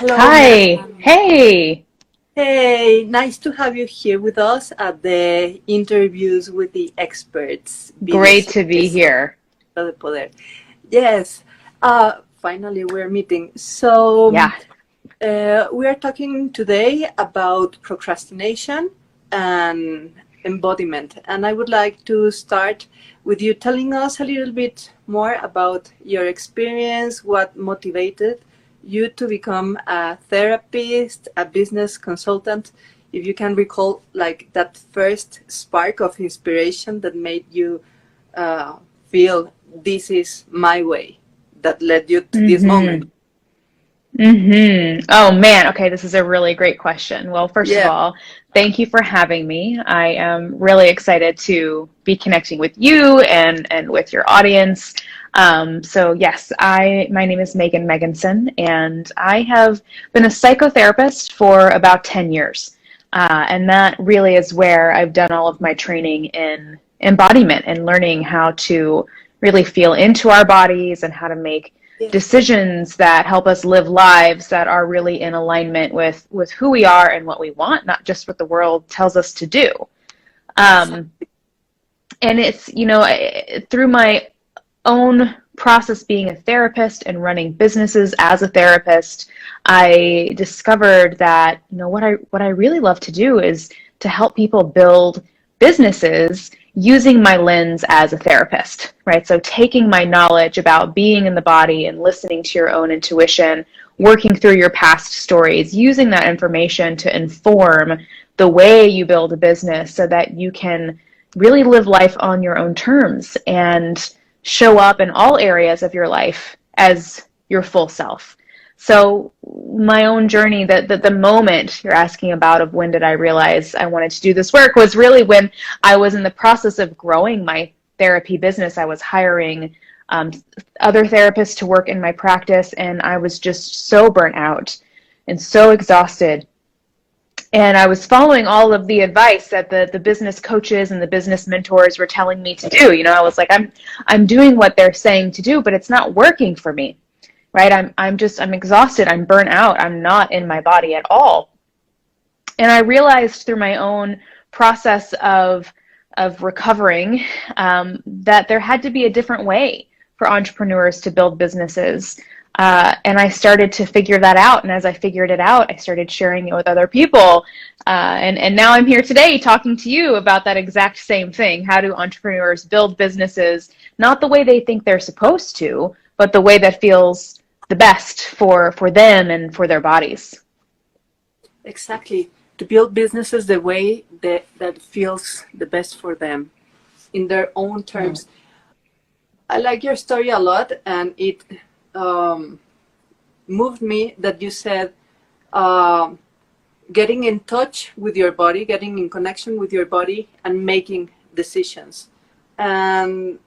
Hello. Hi. Hey. Hey, nice to have you here with us at the interviews with the experts. Great to be here. Poder. Yes. Uh, finally, we're meeting. So, Yeah. uh, we are talking today about procrastination and embodiment. And I would like to start with you telling us a little bit more about your experience, what motivated you to become a therapist, a business consultant. If you can recall, like that first spark of inspiration that made you uh, feel this is my way, that led you to this Mm-hmm. moment. Mm-hmm. Oh man. Okay, this is a really great question. Well, first of all, thank you for having me. I am really excited to be connecting with you and and with your audience. Um, so yes, I my name is Maegan Megginson, and I have been a psychotherapist for about 10 years. Uh, and that really is where I've done all of my training in embodiment and learning how to really feel into our bodies and how to make Yeah. Decisions that help us live lives that are really in alignment with with who we are and what we want, not just what the world tells us to do. Um, and it's you know through my own process being a therapist and running businesses as a therapist, I discovered that you know what I what I really love to do is to help people build businesses using my lens as a therapist, right? So taking my knowledge about being in the body and listening to your own intuition, working through your past stories, using that information to inform the way you build a business so that you can really live life on your own terms and show up in all areas of your life as your full self. So my own journey, that the, the moment you're asking about of when did I realize I wanted to do this work was really when I was in the process of growing my therapy business. I was hiring um, other therapists to work in my practice, and I was just so burnt out and so exhausted. And I was following all of the advice that the, the business coaches and the business mentors were telling me to do. You know, I was like, I'm I'm doing what they're saying to do, but it's not working for me right? I'm i'm just i'm exhausted. I'm burnt out. I'm not in my body at all. And i realized through my own process of of recovering um, that there had to be a different way for entrepreneurs to build businesses. Uh, and i started to figure that out. And as i figured it out i started sharing it with other people. Uh, and and now i'm here today talking to you about that exact same thing. How do entrepreneurs build businesses? Not the way they think they're supposed to but the way that feels the best for for them and for their bodies Exactly. To build businesses the way that, that feels the best for them in their own terms. I like your story a lot, and it um, moved me that you said um, getting in touch with your body, getting in connection with your body, and making decisions. And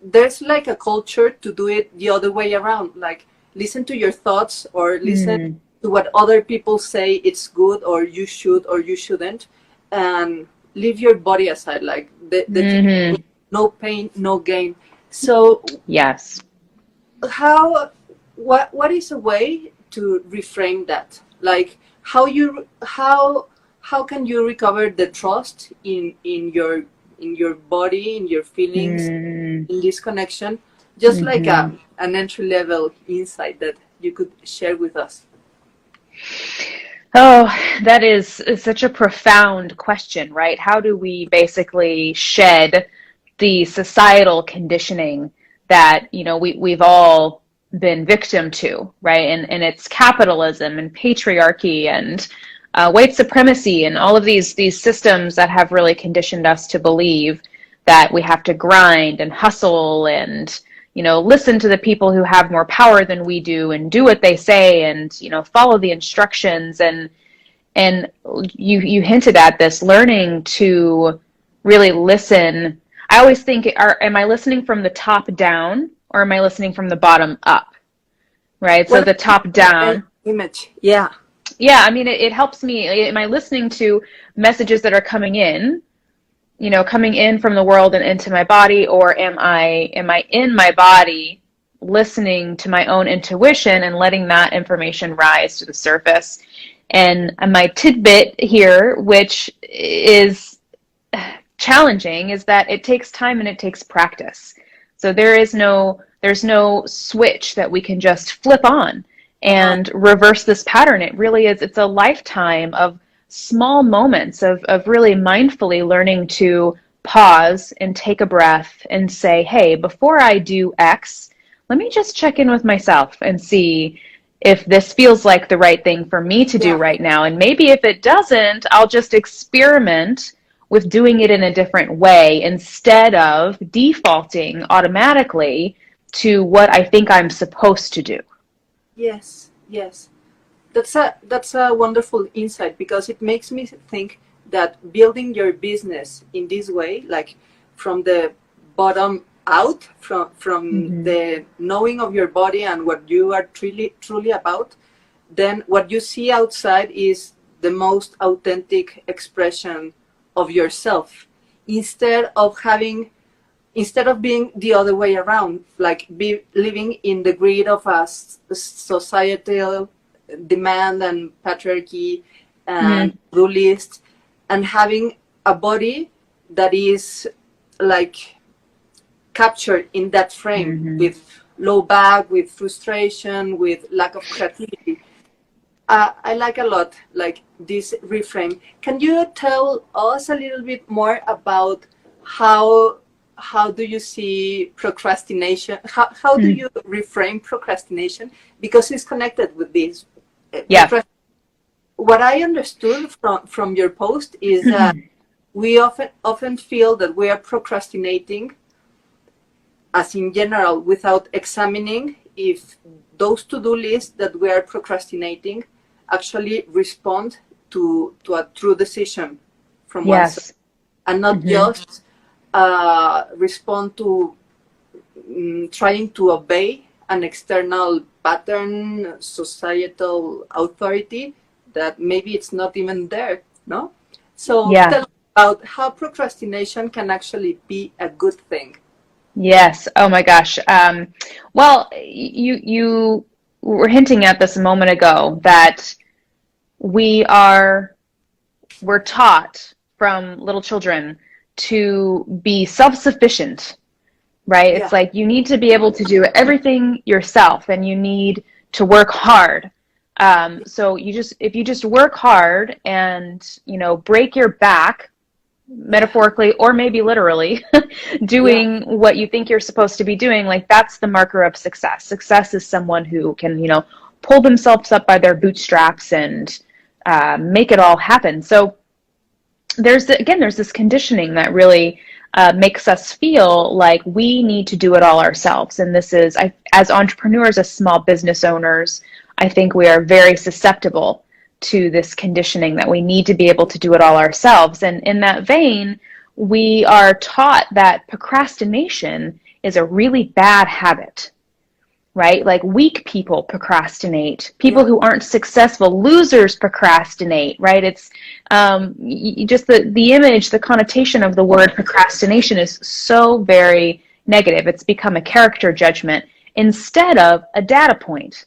there's like a culture to do it the other way around, like listen to your thoughts or listen Mm. to what other people say it's good or you should or you shouldn't and leave your body aside like the, the Mhm. no pain no gain so yes how what what is a way to reframe that like how you how how can you recover the trust in in your in your body in your feelings Mm. in this connection just like a, an entry level insight that you could share with us Oh, that is, is such a profound question, right? How do we basically shed the societal conditioning that, you know, we, we've all been victim to, right? And, and it's capitalism and patriarchy and uh, white supremacy and all of these, these systems that have really conditioned us to believe that we have to grind and hustle and, you know, listen to the people who have more power than we do and do what they say and, you know, follow the instructions and and you you hinted at this learning to really listen. I always think are am I listening from the top down or am I listening from the bottom up? Right? So the top down. image yeah Yeah, I mean it, it helps me am I listening to messages that are coming in you know coming in from the world and into my body or am i am i in my body listening to my own intuition and letting that information rise to the surface. And my tidbit here, which is challenging, is that it takes time and it takes practice. So there is no there's no switch that we can just flip on and reverse this pattern. It really is it's a lifetime of small moments of, of really mindfully learning to pause and take a breath and say, hey, before I do X, let me just check in with myself and see if this feels like the right thing for me to do Yeah. right now. And maybe if it doesn't, I'll just experiment with doing it in a different way instead of defaulting automatically to what I think I'm supposed to do. Yes, yes. That's a that's a wonderful insight because it makes me think that building your business in this way, like from the bottom out, from from Mhm. the knowing of your body and what you are truly truly about, then what you see outside is the most authentic expression of yourself instead of having instead of being the other way around like be living in the grid of a societal demand and patriarchy and rule list and having a body that is like captured in that frame Mhm. with low back with frustration with lack of creativity. Uh, i like a lot like this reframe. Can you tell us a little bit more about how how do you see procrastination? How, how do Mm. you reframe procrastination? Because it's connected with this Yeah. what i understood from from your post is that we often often feel that we are procrastinating as in general without examining if those to-do lists that we are procrastinating actually respond to to a true decision from oneself Yes. and not Mhm. just uh, respond to mm, trying to obey an external pattern, societal authority that maybe it's not even there, no? So Yeah. tell about how procrastination can actually be a good thing. Yes. Oh my gosh. Um, well, you you were hinting at this a moment ago that we are we're taught from little children to be self-sufficient, right? It's like you need to be able to do everything yourself, and you need to work hard. Um, so you just if you just work hard and you know break your back metaphorically or maybe literally doing what you think you're supposed to be doing like that's the marker of success success is someone who can you know pull themselves up by their bootstraps and uh, make it all happen so there's the, again there's this conditioning that really uh, makes us feel like we need to do it all ourselves and this is I, as entrepreneurs as small business owners i think we are very susceptible to this conditioning that we need to be able to do it all ourselves. And in that vein, we are taught that procrastination is a really bad habit, right? Like weak people procrastinate, people Yeah. who aren't successful, losers procrastinate, right? It's um, y- just the, the image, the connotation of the word procrastination is so very negative. It's become a character judgment instead of a data point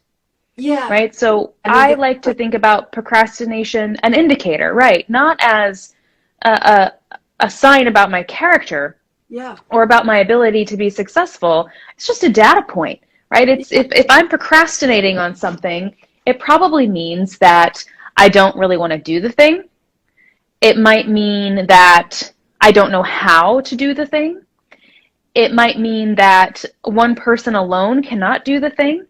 Yeah. right? So I mean, I the- like to think about procrastination, an indicator, right? Not as a, a, a sign about my character Yeah. or about my ability to be successful. It's just a data point, right? It's if, if I'm procrastinating on something, it probably means that I don't really want to do the thing. It might mean that I don't know how to do the thing. It might mean that one person alone cannot do the thing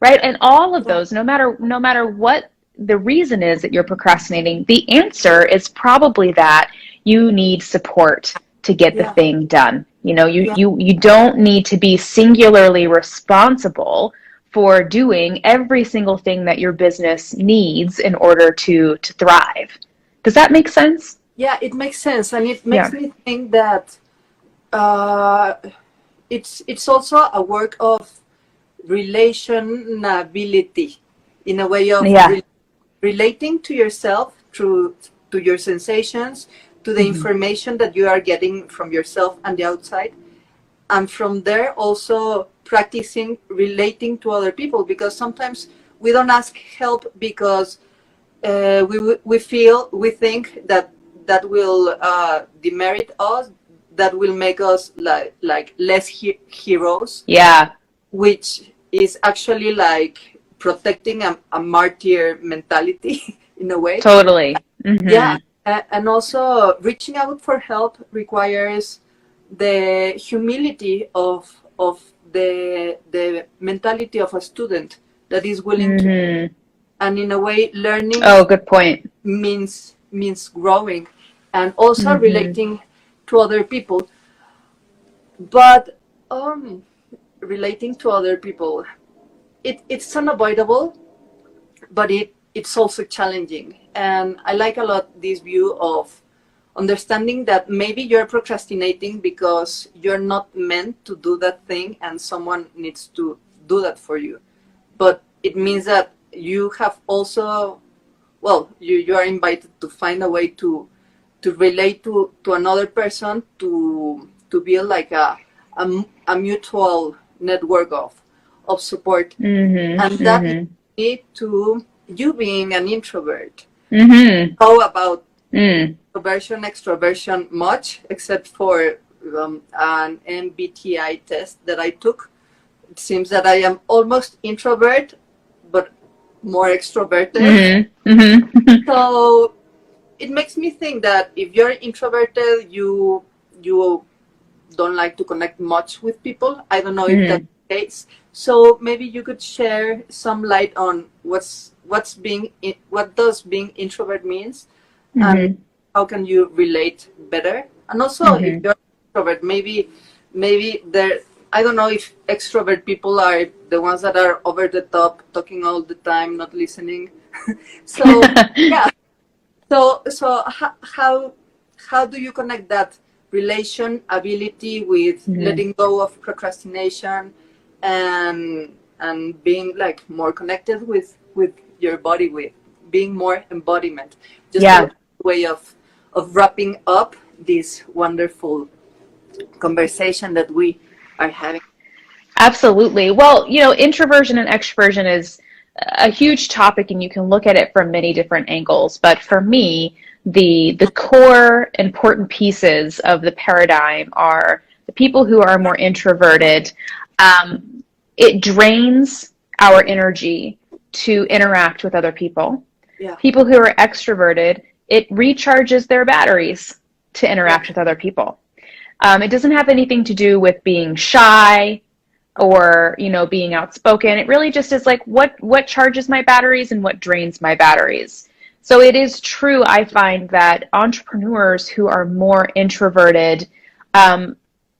right and all of those no matter no matter what the reason is that you're procrastinating the answer is probably that you need support to get the Yeah. thing done you know you Yeah. you you don't need to be singularly responsible for doing every single thing that your business needs in order to to thrive does that make sense Yeah, it makes sense, and it makes Yeah. me think that uh, it's it's also a work of relationability, in a way of Yeah. re- relating to yourself through to your sensations, to the Mhm. information that you are getting from yourself and the outside, and from there also practicing relating to other people because sometimes we don't ask help because uh, we we feel we think that that will uh, demerit us that will make us like like less he- heroes Yeah. which is actually like protecting a, a martyr mentality in a way Totally. Mhm. yeah a- and also reaching out for help requires the humility of of the the mentality of a student that is willing to Mhm. and in a way learning Oh, good point. means means growing and also Mhm. relating to other people but um relating to other people it, it's unavoidable but it it's also challenging and i like a lot this view of understanding that maybe you're procrastinating because you're not meant to do that thing and someone needs to do that for you but it means that you have also well you, you are invited to find a way to to relate to to another person to to build like a a, a mutual network of of support Mhm. and that Mhm. lead to you being an introvert Mhm. how about Mm. introversion extroversion much except for um, an mbti test that i took it seems that i am almost introvert but more extroverted Mhm. Mhm. so it makes me think that if you're introverted you you don't like to connect much with people i don't know if that's the case so maybe you could share some light on what's what's being in- what does being introvert means Mhm. and how can you relate better and also Mhm. if you're introvert maybe maybe there i don't know if extrovert people are the ones that are over the top talking all the time not listening so yeah so so how, how how do you connect that relation ability with Mhm. letting go of procrastination and and being like more connected with with your body with being more embodiment just Yeah. a way of of wrapping up this wonderful conversation that we are having Absolutely. Well, you know, introversion and extroversion is a huge topic and you can look at it from many different angles. But for me, the the core important pieces of the paradigm are the people who are more introverted. Um, it drains our energy to interact with other people. Yeah. People who are extroverted, it recharges their batteries to interact with other people. Um, it doesn't have anything to do with being shy or you know being outspoken it really just is like what what charges my batteries and what drains my batteries so it is true i find that entrepreneurs who are more introverted um,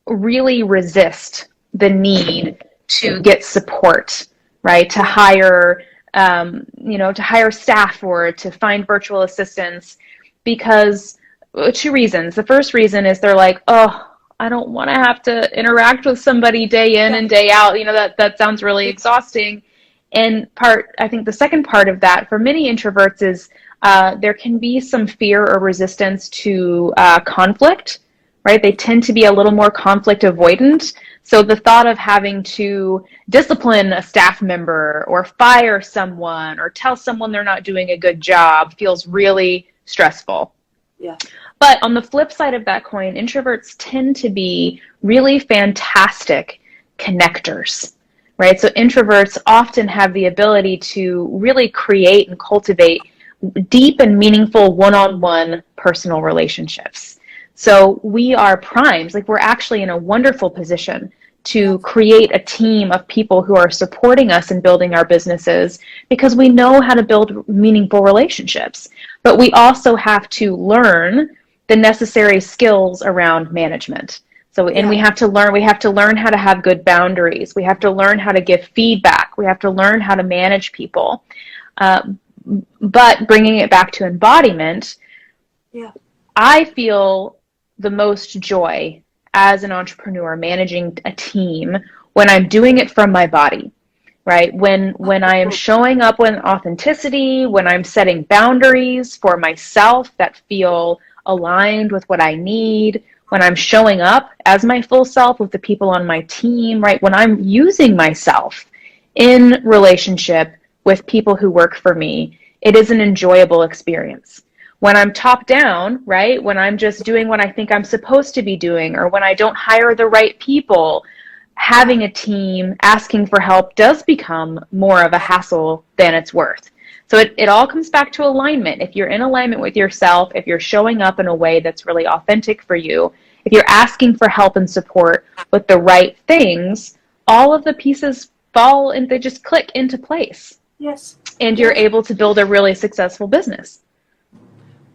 really resist the need to get support right to hire um, you know to hire staff or to find virtual assistants because uh, two reasons the first reason is they're like oh I don't want to have to interact with somebody day in and day out. You know, that, that sounds really exhausting. And part, I think the second part of that for many introverts is uh, there can be some fear or resistance to uh, conflict, right? They tend to be a little more conflict avoidant. So the thought of having to discipline a staff member or fire someone or tell someone they're not doing a good job feels really stressful. Yeah. But on the flip side of that coin, introverts tend to be really fantastic connectors, right? So introverts often have the ability to really create and cultivate deep and meaningful one on one personal relationships. So we are primes, like we're actually in a wonderful position to create a team of people who are supporting us in building our businesses because we know how to build meaningful relationships. But we also have to learn the necessary skills around management. So, and we have to learn, we have to learn how to have good boundaries. We have to learn how to give feedback. We have to learn how to manage people. Uh, but bringing it back to embodiment, Yeah. I feel the most joy as an entrepreneur managing a team when I'm doing it from my body right when when i am showing up with authenticity when i'm setting boundaries for myself that feel aligned with what i need when I'm showing up as my full self with the people on my team, right? When I'm using myself in relationship with people who work for me, it is an enjoyable experience. When I'm top down, right? When I'm just doing what I think I'm supposed to be doing, or when I don't hire the right people, having a team, asking for help does become more of a hassle than it's worth. So it, it all comes back to alignment. If you're in alignment with yourself, if you're showing up in a way that's really authentic for you, if you're asking for help and support with the right things, all of the pieces fall and they just click into place. Yes. And you're able to build a really successful business.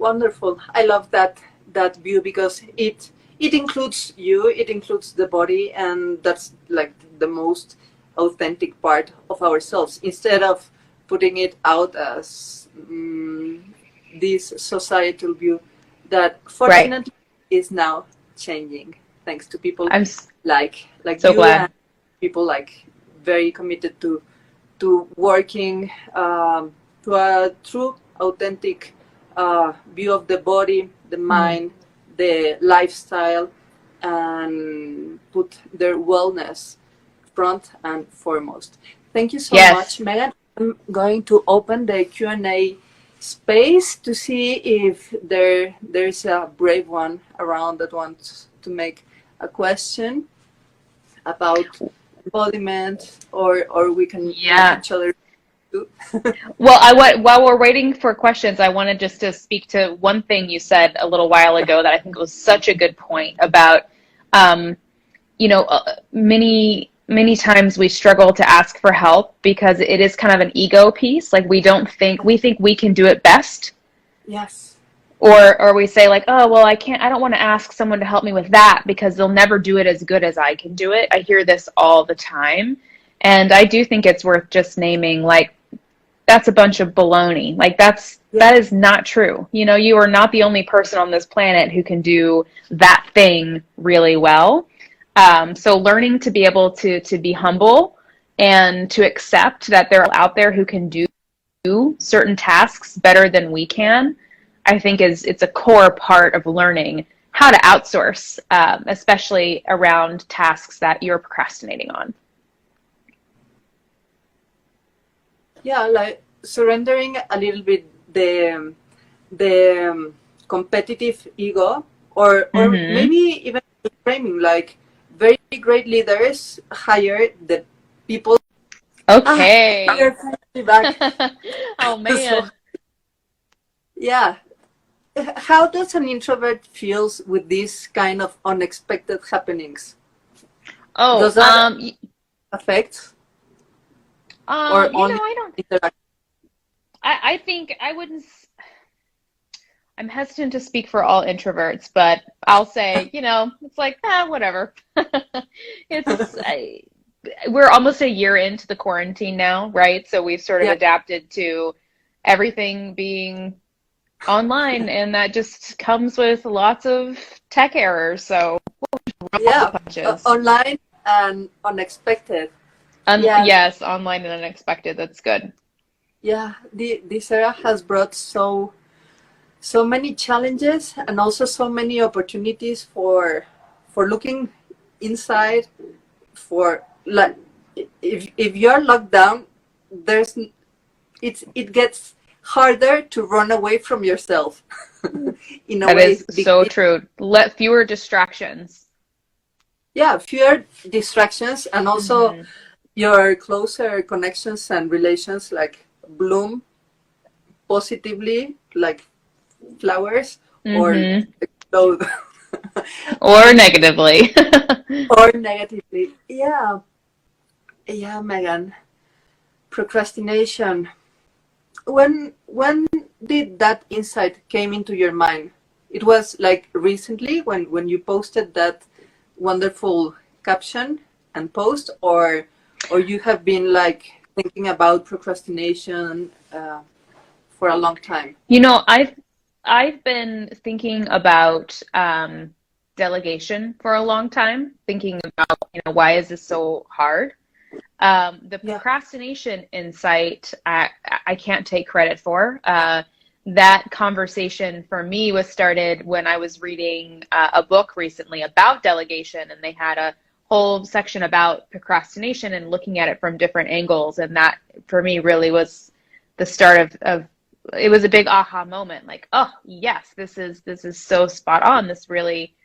Wonderful. I love that that view because it it includes you, it includes the body and that's like the most authentic part of ourselves instead of putting it out as um, this societal view that fortunately right. is now changing thanks to people I'm like like so you glad. and people like very committed to to working um, to a true authentic uh, view of the body the mind mm. the lifestyle and put their wellness front and foremost thank you so yes. much maegan I'm going to open the Q&A space to see if there there's a brave one around that wants to make a question about embodiment or or we can yeah. each other well, I want, while we're waiting for questions, I wanted just to speak to one thing you said a little while ago that I think was such a good point about, um, you know, uh, many many times we struggle to ask for help because it is kind of an ego piece. Like we don't think we think we can do it best. Yes. Or or we say like, "Oh, well, I can't I don't want to ask someone to help me with that because they'll never do it as good as I can do it." I hear this all the time. And I do think it's worth just naming like that's a bunch of baloney. Like that's that is not true. You know, you are not the only person on this planet who can do that thing really well um, so learning to be able to to be humble and to accept that there are out there who can do certain tasks better than we can, I think is it's a core part of learning how to outsource, um, especially around tasks that you're procrastinating on. Yeah, like surrendering a little bit the the um, competitive ego, or or mm-hmm. maybe even framing like very great leaders hire the people. Okay. Ah, oh man. So, yeah. How does an introvert feels with these kind of unexpected happenings? Oh, does that um, affect? Um, or you know, I don't. I, I think I wouldn't. I'm hesitant to speak for all introverts, but I'll say, you know, it's like, ah, whatever. it's I, we're almost a year into the quarantine now, right? So we've sort of yeah. adapted to everything being online, and that just comes with lots of tech errors. So yeah, uh, online and unexpected. Un- yeah. Yes, online and unexpected. That's good. Yeah, the this era has brought so so many challenges and also so many opportunities for for looking inside for like if if you're locked down there's it's it gets harder to run away from yourself in a that way is so true let fewer distractions yeah fewer distractions and also mm-hmm. Your closer connections and relations like bloom positively like flowers mm-hmm. or explode. or negatively. or negatively. Yeah. Yeah, Maegan. Procrastination. When when did that insight came into your mind? It was like recently when when you posted that wonderful caption and post or or you have been like thinking about procrastination uh, for a long time? You know, I've I've been thinking about um, delegation for a long time, thinking about you know why is this so hard. Um, the yeah. procrastination insight I, I can't take credit for. Uh, that conversation for me was started when I was reading uh, a book recently about delegation, and they had a whole section about procrastination and looking at it from different angles. And that for me really was the start of, of it was a big aha moment. Like oh yes this is this is so spot on. This really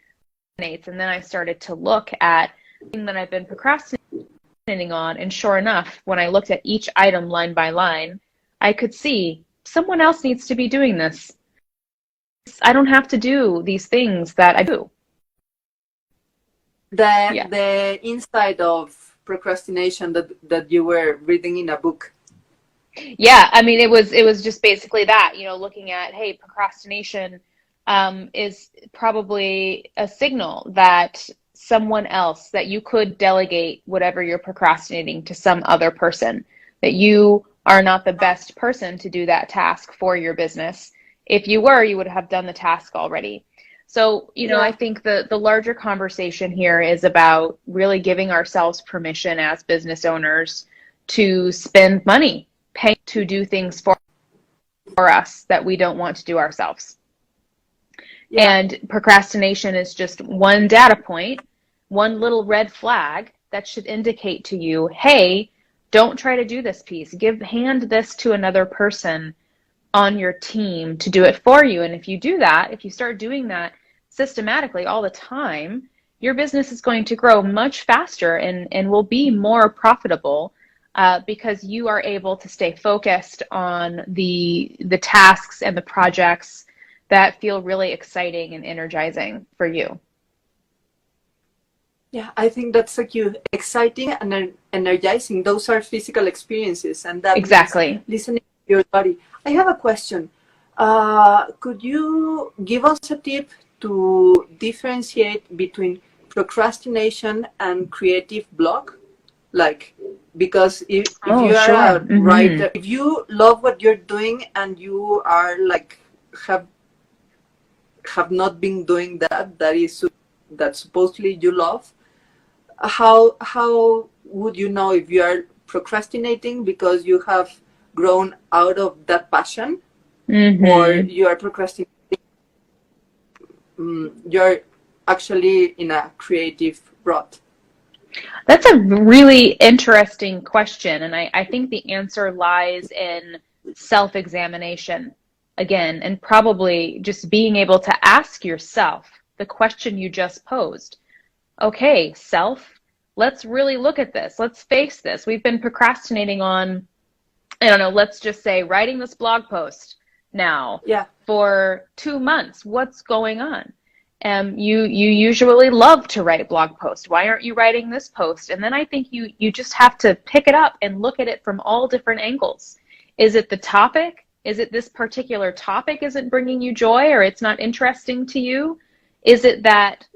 resonates. And then i started to look at thing that i've been procrastinating on. And sure enough when i looked at each item line by line i could see someone else needs to be doing this. I don't have to do these things that i do the yeah. the inside of procrastination that that you were reading in a book. Yeah i mean it was it was just basically that you know looking at hey procrastination um, is probably a signal that someone else that you could delegate whatever you're procrastinating to some other person that you are not the best person to do that task for your business. If you were you would have done the task already so you know yeah. i think the the larger conversation here is about really giving ourselves permission as business owners to spend money pay to do things for, for us that we don't want to do ourselves. Yeah. And procrastination is just one data point, one little red flag that should indicate to you, hey, don't try to do this piece. Give hand this to another person on your team to do it for you. And if you do that, if you start doing that systematically all the time, your business is going to grow much faster and, and will be more profitable uh, because you are able to stay focused on the the tasks and the projects that feel really exciting and energizing for you. Yeah, I think that's so cute. Exciting and energizing. Those are physical experiences, and that exactly listening your body. I have a question. Uh, could you give us a tip to differentiate between procrastination and creative block? Like because if, if oh, you are sure. a mm-hmm. writer if you love what you're doing and you are like have have not been doing that that is that supposedly you love how how would you know if you are procrastinating because you have grown out of that passion mm-hmm. or you are procrastinating um, you're actually in a creative rut that's a really interesting question. And I, I think the answer lies in self examination again, and probably just being able to ask yourself the question you just posed. Okay, self, let's really look at this. Let's face this. We've been procrastinating on, I don't know, let's just say writing this blog post now yeah. for two months. What's going on? um, you you usually love to write blog posts. Why aren't you writing this post? And then I think you you just have to pick it up and look at it from all different angles. Is it the topic? Is it this particular topic isn't bringing you joy or it's not interesting to you? Is it that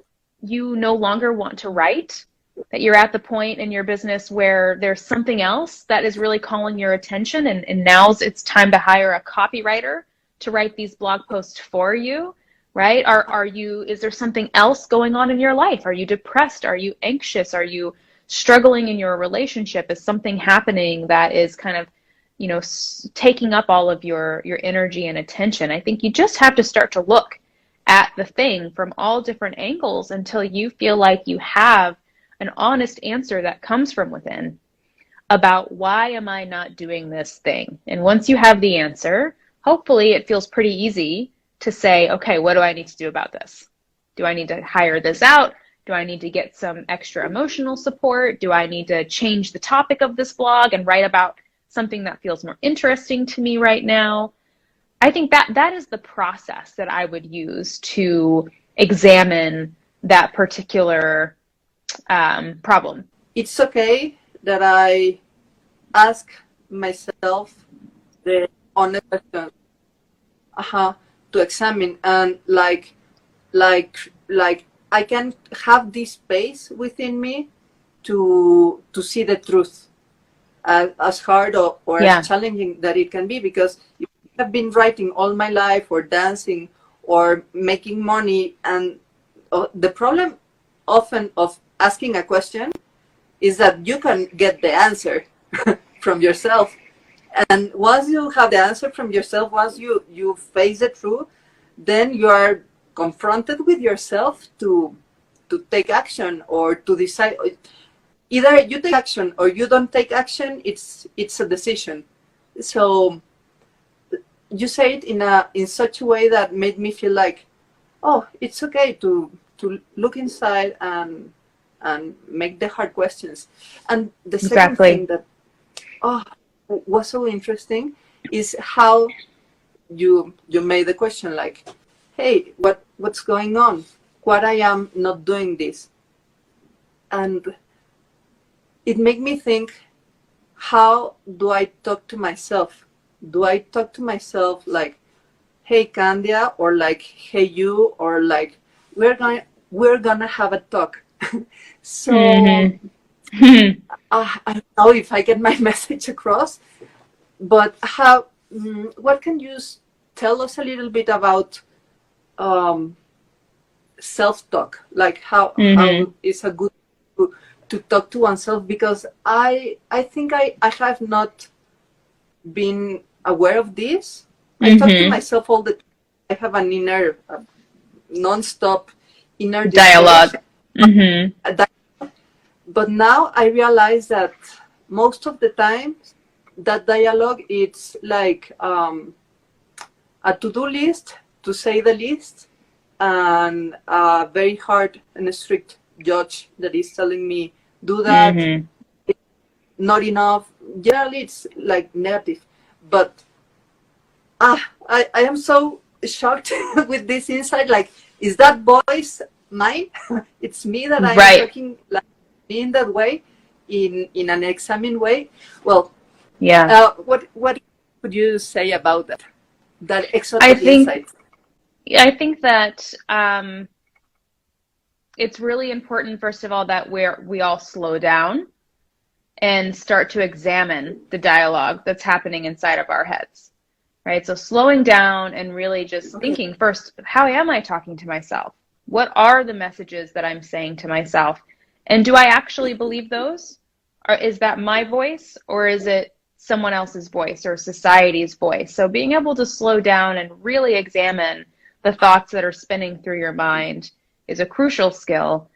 you no longer want to write? That you're at the point in your business where there's something else that is really calling your attention and, and now's it's time to hire a copywriter to write these blog posts for you? right? Are are you is there something else going on in your life? Are you depressed? Are you anxious? Are you struggling in your relationship? Is something happening that is kind of you know s- taking up all of your your energy and attention? I think you just have to start to look at the thing from all different angles until you feel like you have an honest answer that comes from within about why am I not doing this thing? And once you have the answer, hopefully it feels pretty easy to say, okay, what do I need to do about this? Do I need to hire this out? Do I need to get some extra emotional support? Do I need to change the topic of this blog and write about something that feels more interesting to me right now? I think that that is the process that I would use to examine that particular um, problem. It's okay that I ask myself the honest question. Uh-huh to examine and like like like I can have this space within me to to see the truth as, as hard or, or yeah. as challenging that it can be because I've been writing all my life or dancing or making money and uh, the problem often of asking a question is that you can get the answer from yourself. And once you have the answer from yourself once you you face it through then you are confronted with yourself to to take action or to decide. Either you take action or you don't take action it's it's a decision. So you say it in a in such a way that made me feel like oh it's okay to to look inside and and make the hard questions. And the second Exactly. thing that oh was so interesting is how you you made the question like hey what what's going on? What i am not doing this? And it made me think how do i talk to myself? Do i talk to myself like hey candia or like hey you or like we're going we're gonna have a talk so Mhm. uh, I don't know if I get my message across, but how? Mm, what can you tell us a little bit about um, self-talk? Like how how Mhm. is a good to, to talk to oneself? Because I I think I I have not been aware of this. I talk to Mhm. myself all the. Time. I have an inner, uh, non-stop inner Dialogue. Mhm. that- but now I realize that most of the time that dialogue it's like um, a to-do list to say the least and a very hard and strict judge that is telling me do that Mhm. not enough generally it's like negative but ah I, I am so shocked with this insight like is that voice mine it's me that i'm Right. talking like in that way in in an examine way well Yeah. uh, what what would you say about that that extra I think- insight I think that um, it's really important, first of all, that we're we all slow down and start to examine the dialogue that's happening inside of our heads, right? So slowing down and really just thinking first, how am I talking to myself? What are the messages that I'm saying to myself? And do I actually believe those? Or is that my voice or is it someone else's voice or society's voice? So being able to slow down and really examine the thoughts that are spinning through your mind is a crucial skill.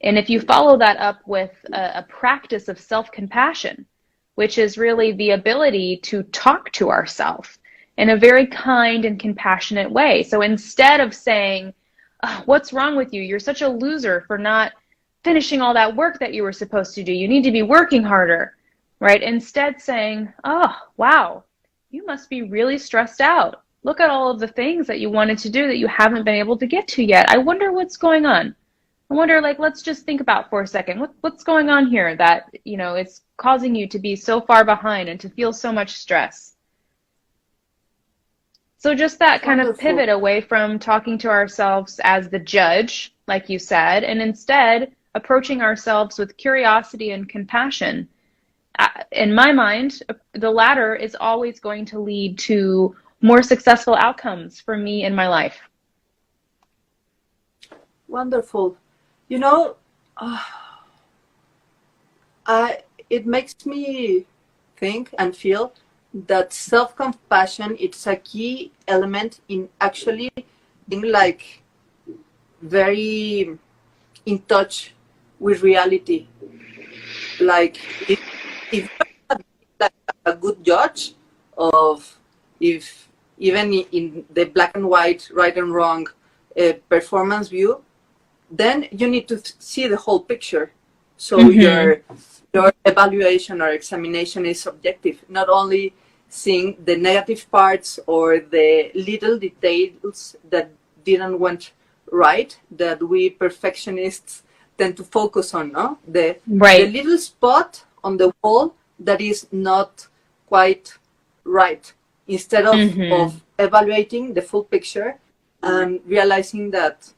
And if you follow that up with a, a practice of self compassion, which is really the ability to talk to ourselves in a very kind and compassionate way. So instead of saying, "Ugh, What's wrong with you? You're such a loser for not finishing all that work that you were supposed to do. You need to be working harder, right? Instead, saying, Oh, wow, you must be really stressed out. Look at all of the things that you wanted to do that you haven't been able to get to yet. I wonder what's going on. I wonder, like, let's just think about for a second. What, what's going on here that, you know, it's causing you to be so far behind and to feel so much stress? So, just that kind of pivot away from talking to ourselves as the judge, like you said, and instead approaching ourselves with curiosity and compassion. Uh, In my mind, the latter is always going to lead to more successful outcomes for me in my life. Wonderful. You know, uh, I it makes me think and feel that self-compassion it's a key element in actually being like very in touch with reality. Like if if you're like a good judge of if even in the black and white, right and wrong uh, performance view, then you need to see the whole picture. So Mhm. your your evaluation or examination is subjective, not only seeing the negative parts or the little details that didn't went right that we perfectionists tend to focus on, no? The the little spot on the wall that is not quite right instead of, Mhm. of evaluating the full picture and realizing that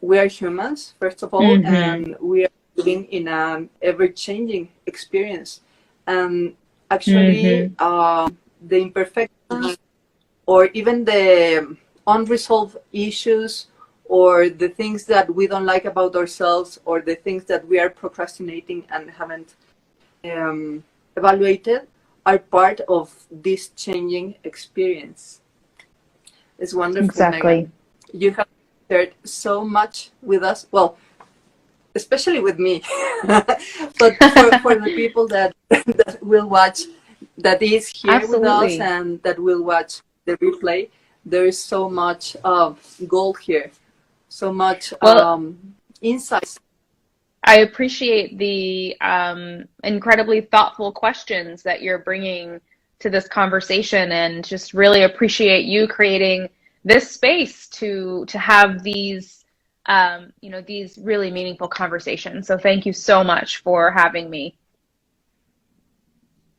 we are humans first of all Mhm. and we are living in an ever-changing experience and actually um, the imperfections or even the unresolved issues or the things that we don't like about ourselves or the things that we are procrastinating and haven't um, evaluated are part of this changing experience. It's wonderful. Exactly. Maegan. You have shared so much with us. Well, especially with me, but for, for the people that, that will watch, that is here Absolutely. with us and that will watch the replay, there is so much uh, gold here, so much Well- um, insights. I appreciate the um, incredibly thoughtful questions that you're bringing to this conversation, and just really appreciate you creating this space to to have these um, you know these really meaningful conversations. So thank you so much for having me.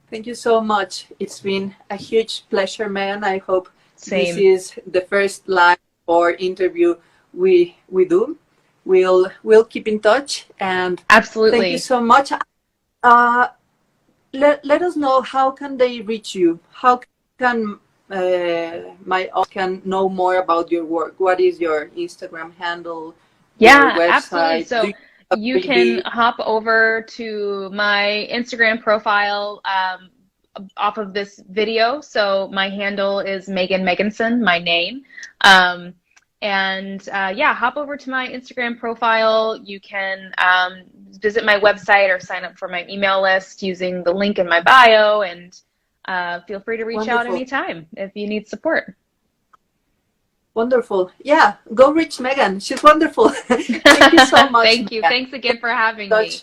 Thank you so much. It's been a huge pleasure, man. I hope Same. this is the first live or interview we we do. We'll we'll keep in touch and Absolutely. thank you so much. Uh, let, let us know how can they reach you. How can uh, my audience can know more about your work? What is your Instagram handle? Yeah, your absolutely. So have you can hop over to my Instagram profile um, off of this video. So my handle is Maegan Megginson, my name. Um, and uh, yeah, hop over to my Instagram profile. You can um, visit my website or sign up for my email list using the link in my bio. And uh, feel free to reach out anytime if you need support. Wonderful. Yeah, go reach Maegan. She's wonderful. Thank you so much. Thank you. Maegan. Thanks again for having me.